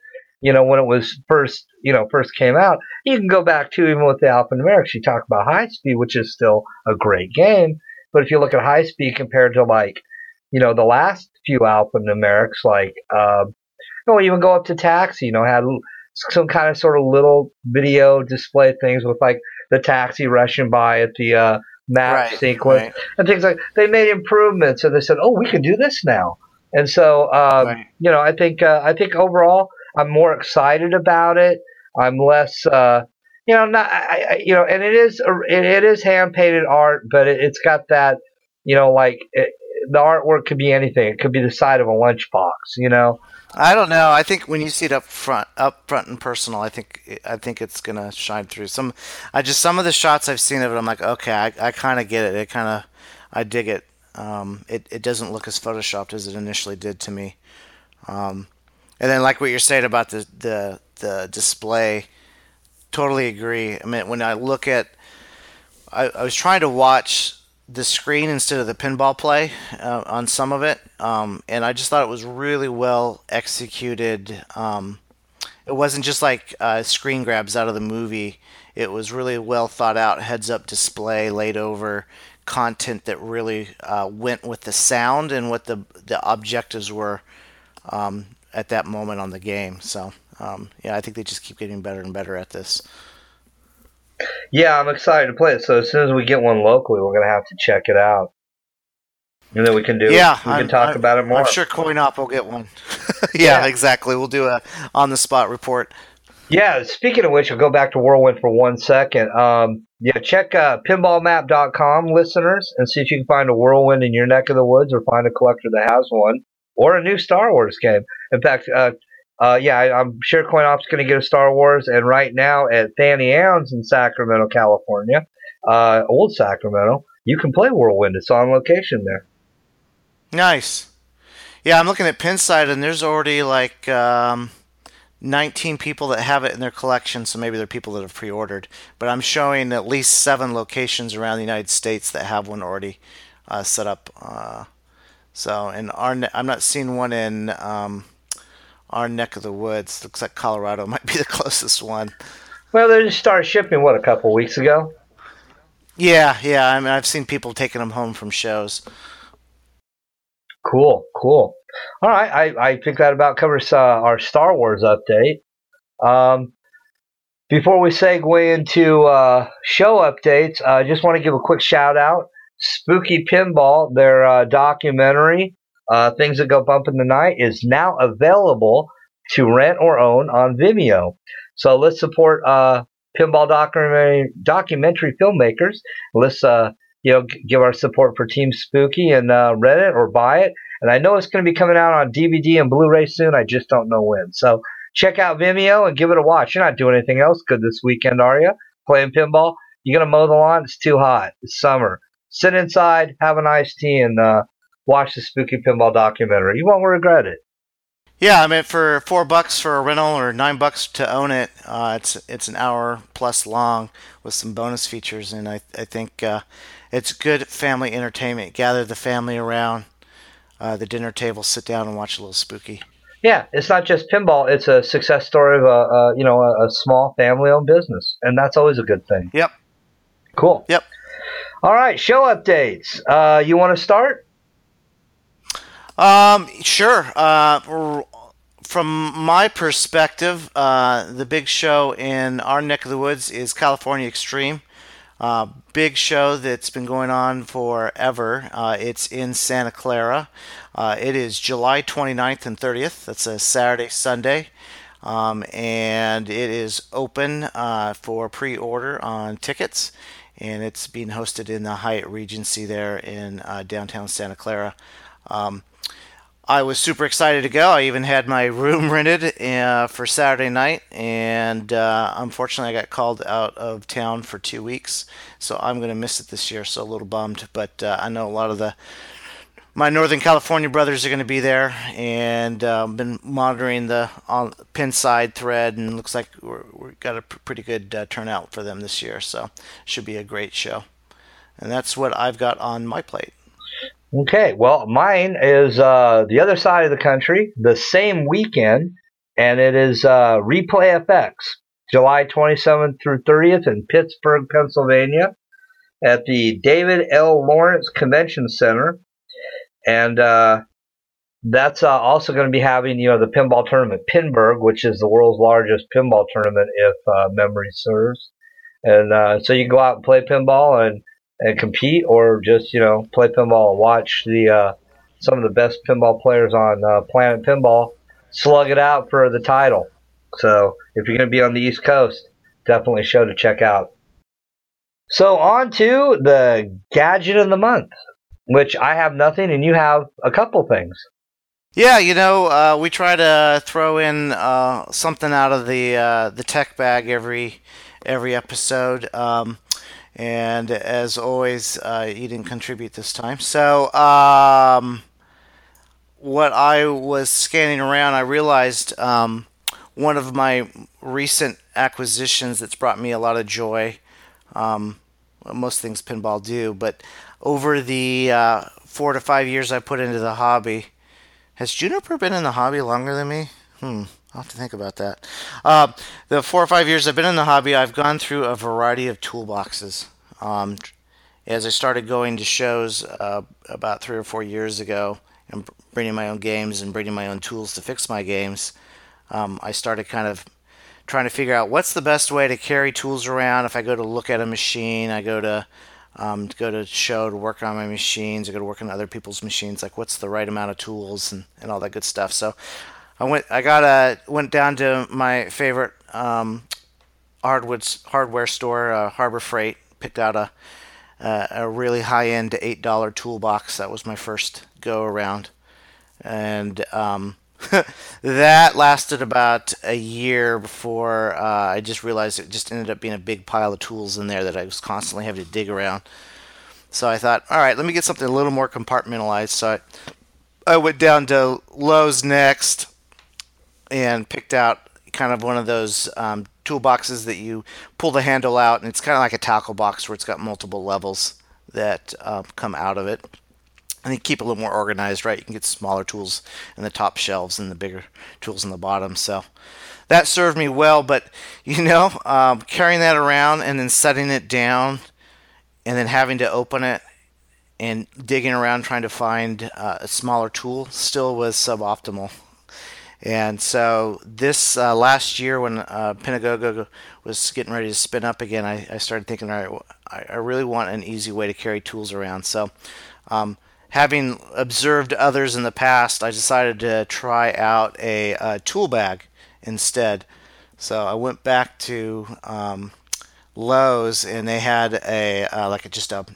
You know, when it was first, you know, first came out, you can go back to even with the alphanumerics. You talk about high speed, which is still a great game, but if you look at high speed compared to like, you know, the last few alphanumerics, like, uh, you even go up to taxi, you know, had some kind of sort of little video display things with like the taxi rushing by at the uh, map right, sequence right. and things like they made improvements and they said oh we can do this now and so um, right. you know i think uh, i think overall i'm more excited about it i'm less uh, you know not I, I, you know and it is it, it is hand painted art but it, has got that you know like it, the artwork could be anything it could be the side of a lunchbox you know I don't know. I think when you see it up front, up front and personal, I think I think it's gonna shine through. Some, I just some of the shots I've seen of it, I'm like, okay, I, I kind of get it. It kind of, I dig it. Um, it it doesn't look as photoshopped as it initially did to me. Um, and then like what you're saying about the the the display, totally agree. I mean, when I look at, I, I was trying to watch the screen instead of the pinball play uh, on some of it, um, and I just thought it was really well executed. Um, it wasn't just like uh, screen grabs out of the movie. It was really well thought out, heads up display laid over content that really uh, went with the sound and what the the objectives were um, at that moment on the game. So um, yeah, I think they just keep getting better and better at this. Yeah, I'm excited to play it. So as soon as we get one locally, we're gonna have to check it out, and then we can do. Yeah, we I'm- can talk I'm- about it more. I'm sure Coin Op will get one. yeah, Yeah. exactly. We'll do a on the spot report. Yeah, speaking of which, I'll go back to Whirlwind for one second. Um, yeah, check uh, pinballmap.com, listeners, and see if you can find a Whirlwind in your neck of the woods or find a collector that has one or a new Star Wars game. In fact, uh, uh, yeah, I, I'm sure CoinOp's going to get a Star Wars, and right now at Fanny Ann's in Sacramento, California, uh, old Sacramento, you can play Whirlwind. It's on location there. Nice. Yeah, I'm looking at Pinside, and there's already like um, 19 people that have it in their collection. So maybe they're people that have pre-ordered. But I'm showing at least seven locations around the United States that have one already uh, set up. Uh, so, in our, I'm not seeing one in um, our neck of the woods. Looks like Colorado might be the closest one. Well, they just started shipping, what, a couple weeks ago? Yeah, yeah. I mean, I've seen people taking them home from shows. Cool, cool. All right, I, I think that about covers uh, our Star Wars update. Um, before we segue into uh, show updates, I just want to give a quick shout out. Spooky Pinball, their uh, documentary, uh, Things That Go Bump in the Night, is now available to rent or own on Vimeo. So let's support uh, pinball documentary, documentary filmmakers. Let's uh, you know g- give our support for Team Spooky and uh, rent it or buy it. And I know it's going to be coming out on DVD and Blu-ray soon. I just don't know when. So check out Vimeo and give it a watch. You're not doing anything else good this weekend, are you? Playing pinball? You're gonna mow the lawn? It's too hot. It's summer. Sit inside, have an iced tea, and uh, watch the Spooky Pinball documentary. You won't regret it. Yeah, I mean, for four bucks for a rental or nine bucks to own it, uh, it's it's an hour plus long with some bonus features, and I I think uh, it's good family entertainment. Gather the family around uh, the dinner table, sit down, and watch a little spooky. Yeah, it's not just pinball. It's a success story of a, a you know a, a small family-owned business, and that's always a good thing. Yep. Cool. Yep. All right, show updates. Uh, you want to start? Um, sure. Uh, from my perspective, uh, the big show in our neck of the woods is California Extreme. Uh, big show that's been going on forever. Uh, it's in Santa Clara. Uh, it is July 29th and 30th. That's a Saturday, Sunday. Um, and it is open uh, for pre order on tickets. And it's being hosted in the Hyatt Regency there in uh, downtown Santa Clara. Um, I was super excited to go. I even had my room rented uh, for Saturday night, and uh, unfortunately, I got called out of town for two weeks, so I'm going to miss it this year. So a little bummed, but uh, I know a lot of the my Northern California brothers are going to be there, and uh, been monitoring the on Pinside thread, and looks like we're, we got a pr- pretty good uh, turnout for them this year. So should be a great show, and that's what I've got on my plate. Okay, well, mine is uh, the other side of the country, the same weekend, and it is uh, Replay FX, July 27th through 30th in Pittsburgh, Pennsylvania, at the David L. Lawrence Convention Center, and uh, that's uh, also going to be having you know the pinball tournament, Pinburgh, which is the world's largest pinball tournament, if uh, memory serves, and uh, so you go out and play pinball and and compete or just you know play pinball and watch the uh, some of the best pinball players on uh, Planet Pinball slug it out for the title. So if you're going to be on the East Coast, definitely show to check out. So on to the gadget of the month, which I have nothing and you have a couple things. Yeah, you know, uh, we try to throw in uh, something out of the uh, the tech bag every every episode, um, and as always, uh, you didn't contribute this time. So, um, what I was scanning around, I realized um, one of my recent acquisitions that's brought me a lot of joy. Um, most things pinball do, but over the uh, four to five years I put into the hobby. Has Juniper been in the hobby longer than me? Hmm, I'll have to think about that. Uh, the four or five years I've been in the hobby, I've gone through a variety of toolboxes. Um, as I started going to shows uh, about three or four years ago and bringing my own games and bringing my own tools to fix my games, um, I started kind of trying to figure out what's the best way to carry tools around. If I go to look at a machine, I go to um, to go to show to work on my machines. I go to work on other people's machines. Like what's the right amount of tools and, and all that good stuff. So I went I got a went down to my favorite um, hardwoods hardware store, uh, Harbor Freight. Picked out a uh, a really high end eight dollar toolbox. That was my first go around, and um, that lasted about a year before uh, I just realized it just ended up being a big pile of tools in there that I was constantly having to dig around. So I thought, all right, let me get something a little more compartmentalized. So I, I went down to Lowe's next and picked out kind of one of those um, toolboxes that you pull the handle out, and it's kind of like a tackle box where it's got multiple levels that um, come out of it. And you keep it a little more organized, right? You can get smaller tools in the top shelves and the bigger tools in the bottom. So that served me well, but you know, um, carrying that around and then setting it down and then having to open it and digging around trying to find uh, a smaller tool still was suboptimal. And so this uh, last year, when uh, Pin-A-Go-Go was getting ready to spin up again, I, I started thinking, all right, I, really want an easy way to carry tools around. So, um, having observed others in the past, I decided to try out a, a tool bag instead. So I went back to um, Lowe's, and they had a uh, like a, just a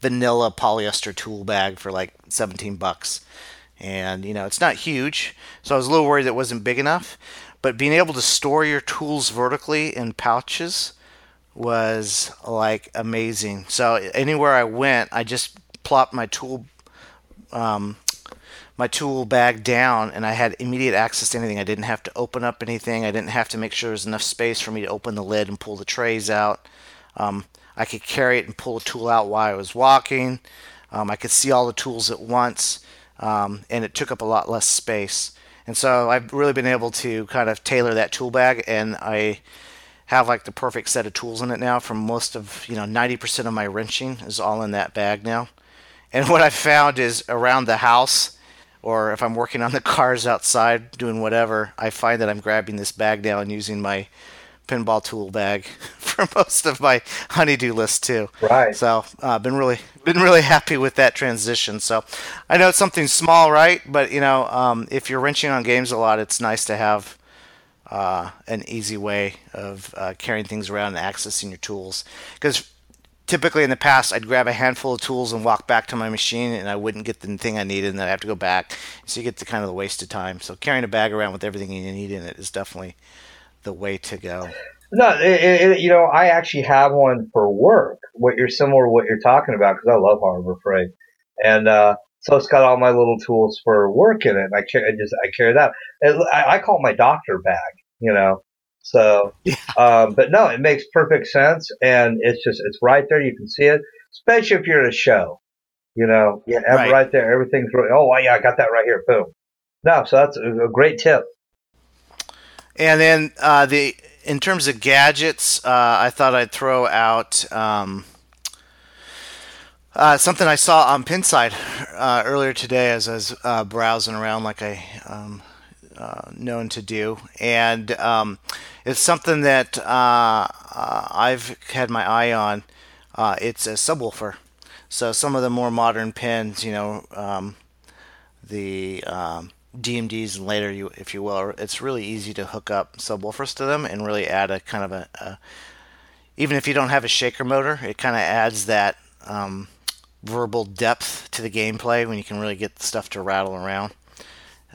vanilla polyester tool bag for like 17 bucks and you know it's not huge so i was a little worried that it wasn't big enough. But being able to store your tools vertically in pouches was like amazing. So anywhere i went i just plopped my tool um, my tool bag down and i had immediate access to anything. I didn't have to open up anything. I didn't have to make sure there was enough space for me to open the lid and pull the trays out. Um, i could carry it and pull a tool out while i was walking. Um, i could see all the tools at once um, and it took up a lot less space. And so I've really been able to kind of tailor that tool bag, and I have like the perfect set of tools in it now. From most of you know, 90% of my wrenching is all in that bag now. And what I've found is around the house, or if I'm working on the cars outside doing whatever, I find that I'm grabbing this bag now and using my pinball tool bag for most of my honeydew list too. Right. So I've uh, been really been really happy with that transition. So I know it's something small, right? But you know, um, if you're wrenching on games a lot, it's nice to have uh, an easy way of uh, carrying things around and accessing your tools. Because typically in the past, I'd grab a handful of tools and walk back to my machine, and I wouldn't get the thing I needed, and then I have to go back. So you get the kind of the waste of time. So carrying a bag around with everything you need in it is definitely the way to go. No, it, it, you know, I actually have one for work. What you're similar to what you're talking about because I love Harbor Freight, and uh, so it's got all my little tools for work in it. I, carry, I just I carry that. It, I, I, call it my doctor bag. You know, so yeah. um, but no, it makes perfect sense, and it's just it's right there. You can see it, especially if you're at a show. You know, yeah, right. right there. Everything's really. Oh, yeah, I got that right here. Boom. No, so that's a great tip. And then uh, the in terms of gadgets, uh, I thought I'd throw out um, uh, something I saw on Pinside uh, earlier today as I was uh, browsing around, like I um, uh, known to do, and um, it's something that I've had my eye on. it's a subwoofer. So some of the more modern pins, you know, um, the um, DMDs and later, you if you will, it's really easy to hook up subwoofers to them and really add a kind of a, a even if you don't have a shaker motor, it kind of adds that um, verbal depth to the gameplay when you can really get stuff to rattle around.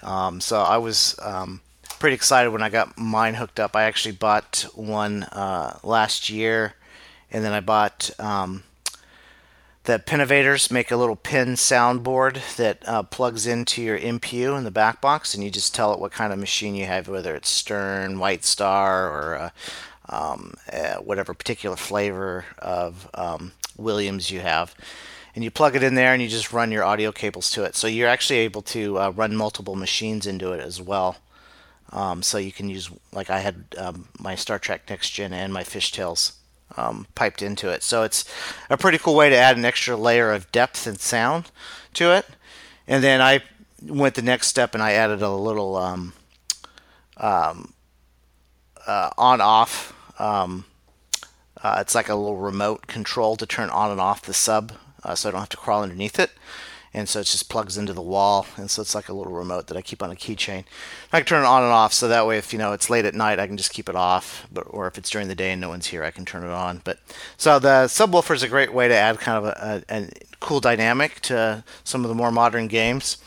Um, so I was um, pretty excited when I got mine hooked up. I actually bought one uh, last year, and then I bought um, the Pinovators make a little pin soundboard that uh, plugs into your MPU in the back box, and you just tell it what kind of machine you have, whether it's Stern, White Star, or uh, um, uh, whatever particular flavor of um, Williams you have. And you plug it in there, and you just run your audio cables to it. So you're actually able to uh, run multiple machines into it as well. Um, so you can use, like I had um, my Star Trek Next Gen and my Fish Tales um, piped into it. So it's a pretty cool way to add an extra layer of depth and sound to it. And then I went the next step and I added a little um, um, uh, on off. Um, uh, it's like a little remote control to turn on and off the sub, uh, so I don't have to crawl underneath it. And so it just plugs into the wall, and so it's like a little remote that I keep on a keychain. I can turn it on and off, so that way, if you know it's late at night, I can just keep it off. But or if it's during the day and no one's here, I can turn it on. But so the subwoofer is a great way to add kind of a, a, a cool dynamic to some of the more modern games.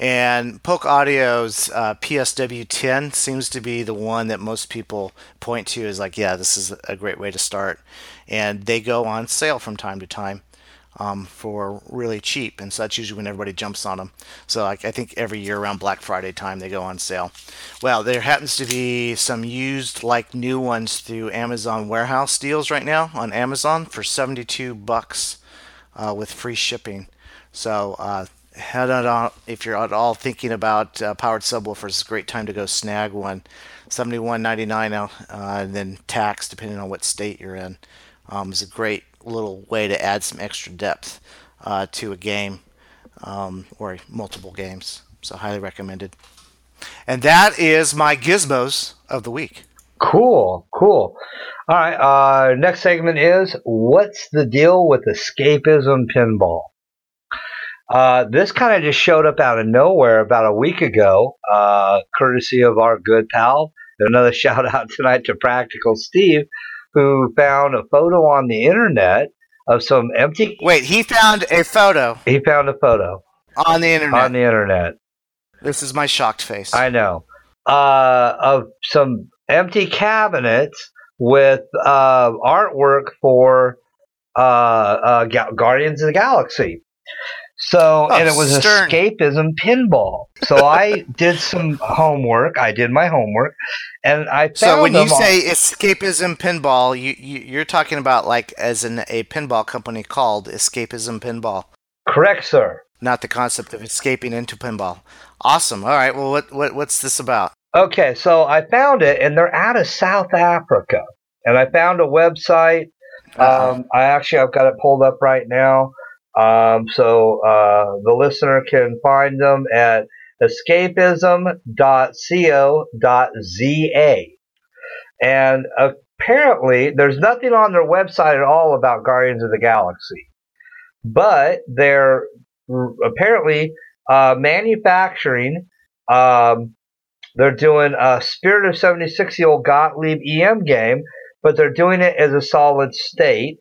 And Polk Audio's uh, PSW10 seems to be the one that most people point to as like, yeah, this is a great way to start. And they go on sale from time to time um, for really cheap, and so that's usually when everybody jumps on them. So like, I think every year around Black Friday time they go on sale. Well, there happens to be some used like new ones through Amazon warehouse deals right now on Amazon for 72 bucks uh, with free shipping. So uh, head on if you're at all thinking about uh, powered subwoofers. It's a great time to go snag one. Seventy-one ninety-nine now, uh, and then tax depending on what state you're in. Um, is a great little way to add some extra depth uh, to a game um, or multiple games. So highly recommended. And that is my gizmos of the week. Cool, cool. All right, uh, next segment is what's the deal with escapism pinball? Uh, this kind of just showed up out of nowhere about a week ago, uh, courtesy of our good pal. Another shout out tonight to Practical Steve, who found a photo on the internet of some empty. Wait, he found a photo. He found a photo on the internet. On the internet. This is my shocked face. I know. Uh, of some empty cabinets with uh, artwork for uh, uh Guardians of the Galaxy. So, oh, and it was Stern. escapism pinball. So I did some homework. I did my homework, and I found. So when you all. say escapism pinball, you, you are talking about like as in a pinball company called Escapism Pinball. Correct, sir. Not the concept of escaping into pinball. Awesome. All right. Well, what what what's this about? Okay, so I found it, and they're out of South Africa, and I found a website. Uh-huh. Um, I actually I've got it pulled up right now. Um, so uh, the listener can find them at escapism.co.za. And apparently, there's nothing on their website at all about Guardians of the Galaxy. But they're apparently uh, manufacturing, um, they're doing a Spirit of 76 year old Gottlieb EM game, but they're doing it as a solid state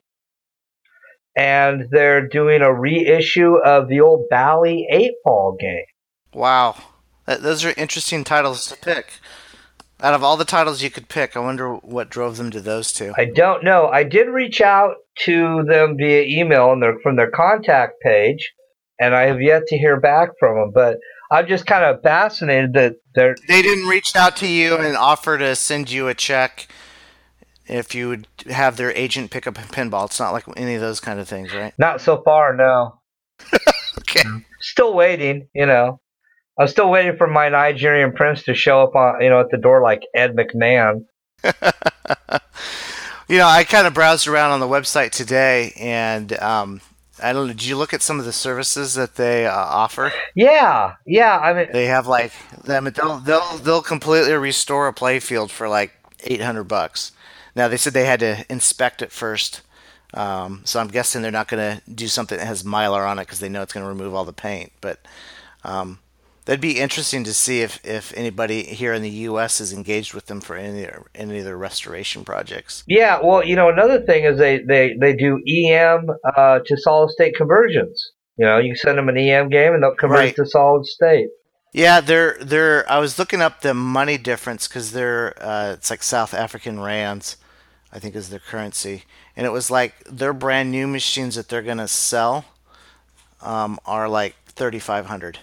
and they're doing a reissue of the old Bally 8 Ball game. Wow. Those are interesting titles to pick. Out of all the titles you could pick, I wonder what drove them to those two. I don't know. I did reach out to them via email and their, from their contact page, and I have yet to hear back from them. But I'm just kind of fascinated that they're. They didn't reach out to you and offer to send you a check if you would have their agent pick up a pinball. It's not like any of those kind of things, right? Not so far, no. okay. Still waiting, you know. I'm still waiting for my Nigerian prince to show up on, you know, at the door like Ed McMahon. you know, I kind of browsed around on the website today, and um, I don't know. Did you look at some of the services that they uh, offer? Yeah, yeah. I mean, they have like them. They'll they'll they'll completely restore a playfield for like eight hundred bucks. Now they said they had to inspect it first, um, so I'm guessing they're not going to do something that has mylar on it because they know it's going to remove all the paint. But um, that'd be interesting to see if, if anybody here in the U.S. is engaged with them for any any of their restoration projects. Yeah, well, you know, another thing is they they they do EM uh, to solid state conversions. You know, you send them an EM game and they'll convert right. to solid state. Yeah, they're they're. I was looking up the money difference because they're uh, it's like South African rands, I think is their currency, and it was like their brand new machines that they're gonna sell um, are like thirty five hundred.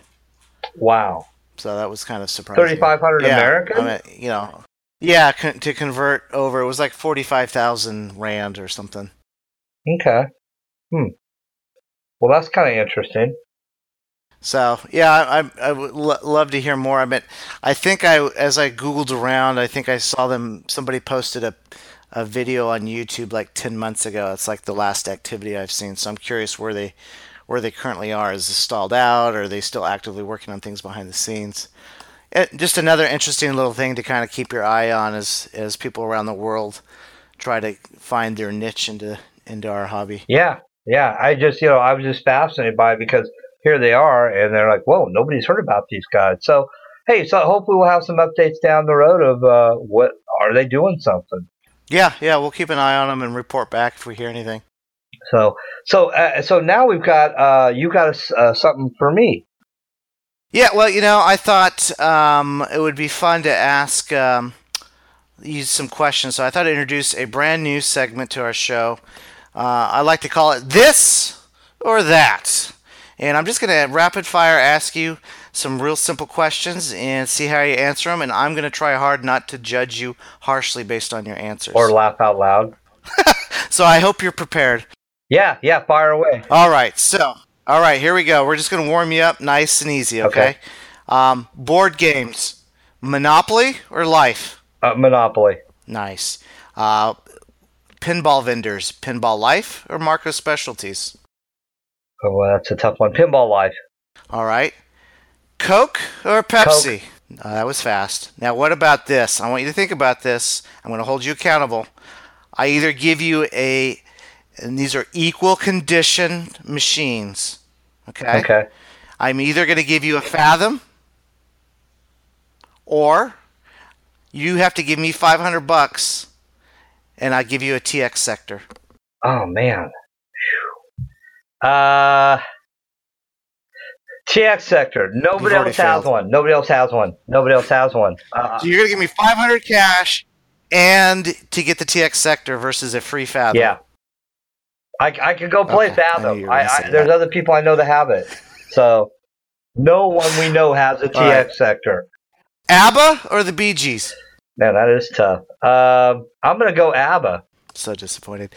Wow. So that was kind of surprising. Thirty five hundred yeah, American. I mean, you know, yeah, con- to convert over, it was like forty five thousand rand or something. Okay. Hmm. Well, that's kind of interesting. So yeah, I, I would lo- love to hear more. I mean, I think I as I googled around, I think I saw them. Somebody posted a a video on YouTube like ten months ago. It's like the last activity I've seen. So I'm curious where they where they currently are. Is it stalled out? Or are they still actively working on things behind the scenes? Eh, Just another interesting little thing to kind of keep your eye on as as people around the world try to find their niche into into our hobby. Yeah, yeah. I just, you know, I was just fascinated by it because here they are, and they're like, "Whoa, nobody's heard about these guys." So, hey, so hopefully we'll have some updates down the road of uh, what are they doing something. Yeah, yeah, we'll keep an eye on them and report back if we hear anything. So, so, uh, so now we've got uh, you got a uh, something for me. Yeah, well, you know, I thought um, it would be fun to ask um, you some questions, so I thought I'd introduce a brand new segment to our show. Uh, I like to call it This or That. And I'm just going to rapid fire ask you some real simple questions and see how you answer them. And I'm going to try hard not to judge you harshly based on your answers. Or laugh out loud. so I hope you're prepared. Yeah, yeah. Fire away. All right, so all right, here we go. We're just going to warm you up nice and easy, okay? Okay. Um, board games, Monopoly or Life? Uh, Monopoly. Nice. Uh, pinball vendors, Pinball Life or Marco Specialties? Oh, well, that's a tough one. Pinball life. All right. Coke or Pepsi? Uh, that was fast. Now, what about this? I want you to think about this. I'm going to hold you accountable. I either give you a, and these are equal condition machines. Okay. Okay. I'm either going to give you a Fathom, or you have to give me 500 bucks, and I give you a TX sector. Oh man. Phew. Uh. TX sector. Nobody else has one. Nobody else has one. Nobody else has one. Uh, So you're going to give me 500 cash and to get the TX sector versus a free Fathom. yeah. I, I could go play Okay, Fathom. you I, I, there's other people I know that have it. So no one we know has a TX All right. sector. ABBA or the Bee Gees? Man, that is tough. Um, I'm gonna go ABBA. So disappointed.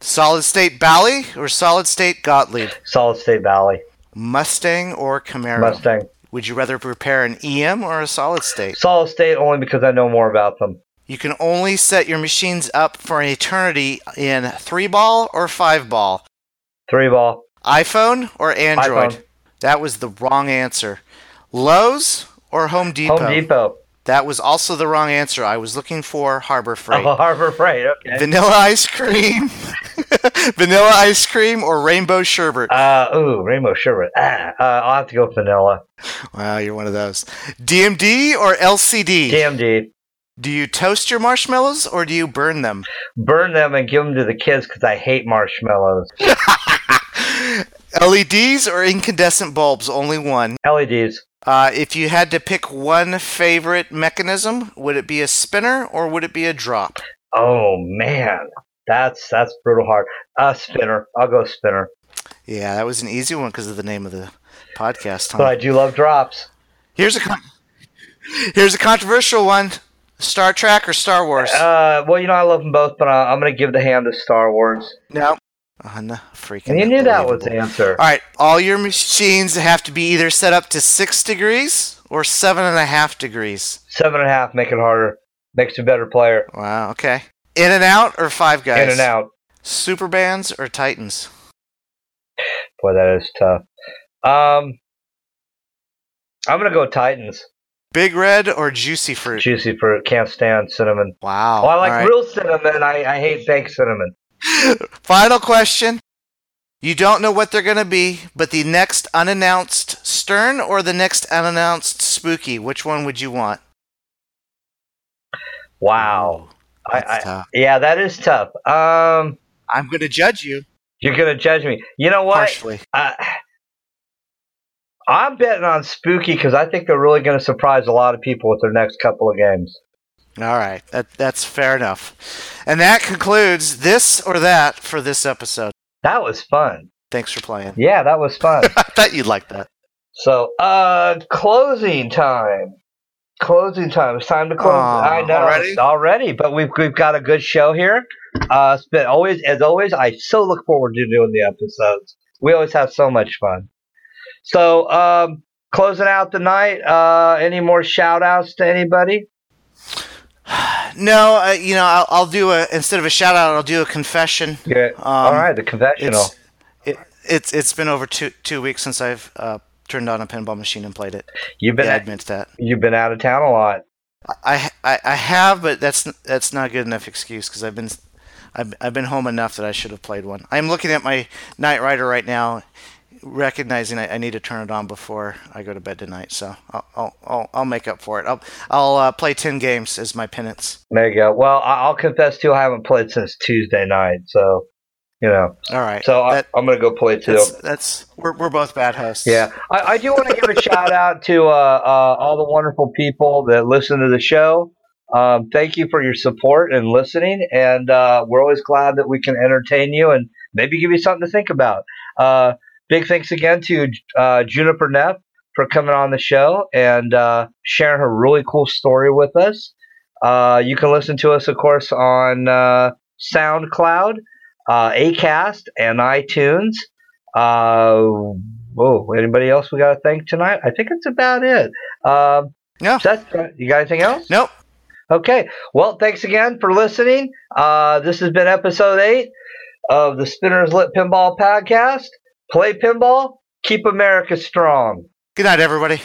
Solid State Bally or Solid State Gottlieb? Solid State Bally. Mustang or Camaro? Mustang. Would you rather prepare an EM or a solid state? Solid State only because I know more about them. You can only set your machines up for an eternity in three ball or five ball. Three ball. iPhone or Android? iPhone. That was the wrong answer. Lowe's or Home Depot? Home Depot. That was also the wrong answer. I was looking for Harbor Freight. Oh, Harbor Freight. Okay. Vanilla ice cream, vanilla ice cream, or rainbow sherbet. Uh, ooh, Rainbow Sherbet. Ah, uh, I'll have to go vanilla. Wow, you're one of those. DMD or LCD? DMD. Do you toast your marshmallows or do you burn them? Burn them and give them to the kids because I hate marshmallows. LEDs or incandescent bulbs? Only one. LEDs. Uh, if you had to pick one favorite mechanism, would it be a spinner or would it be a drop? Oh man, that's that's brutal hard. Uh, spinner. I'll go spinner. Yeah, that was an easy one because of the name of the podcast. huh? But I do love drops. Here's a con- here's a controversial one: Star Trek or Star Wars? Uh, well, you know I love them both, but I, I'm going to give the hand to Star Wars. no, oh, freaking. And you knew that was the answer. All right, all your machines have to be either set up to six degrees or seven and a half degrees. Seven and a half, make it harder. Makes you a better player. Wow. Okay. In and out or five guys? In and out. Superbands or Titans? Boy, that is tough. Um, I'm going to go Titans. Big red or juicy fruit? Juicy fruit. Can't stand cinnamon. wow. Oh, I like right. real cinnamon. I, I hate baked cinnamon. Final question. You don't know what they're going to be, but the next unannounced Stern or the next unannounced Spooky, which one would you want? Wow. I, I, yeah, that is tough. Um, I'm going to judge you you're gonna judge me. You know what? harshly. Uh, I'm betting on Spooky because I think they're really going to surprise a lot of people with their next couple of games. All right, that that's fair enough. And that concludes this or that for this episode. That was fun. Thanks for playing. Yeah, that was fun. I thought you'd like that. so, uh, closing time. Closing time. It's time to close. Aw, I know already? already, but we've we've got a good show here. Uh, it's been always as always. I so look forward to doing the episodes. We always have so much fun. So, um, closing out the night. Uh, any more shout outs to anybody? No, uh, you know, I'll, I'll do a instead of a shout out, I'll do a confession. Yeah. Um, All right, the confessional. It's it, it's it's been over two two weeks since I've uh, turned on a pinball machine and played it. You've been yeah, I admit that. you've been out of town a lot. I, I, I have, but that's that's not a good enough excuse because I've been I've, I've been home enough that I should have played one. I'm looking at my Knight Rider right now, recognizing I, I need to turn it on before I go to bed tonight. So I'll I'll, I'll, I'll make up for it. I'll I'll uh, play ten games as my penance. There you go. Well, I- I'll confess too, I haven't played since Tuesday night, so you know. All right. So I, That- I'm gonna go play too. that's, that's we're, we're both bad hosts. Yeah, I, I do want to give a shout out to uh, uh, all the wonderful people that listen to the show. Um, thank you for your support and listening, and uh, we're always glad that we can entertain you and maybe give you something to think about. Uh, big thanks again to uh, Juniper Neff for coming on the show and uh, sharing her really cool story with us. Uh, you can listen to us, of course, on uh, SoundCloud, uh, Acast, and iTunes. Uh, whoa, anybody else we got to thank tonight? I think that's about it. Um, No. Seth, you got anything else? Nope. Okay. Well, thanks again for listening. Uh, this has been episode eight of the Spinners Lit Pinball Podcast. Play pinball, keep America strong. Good night, everybody.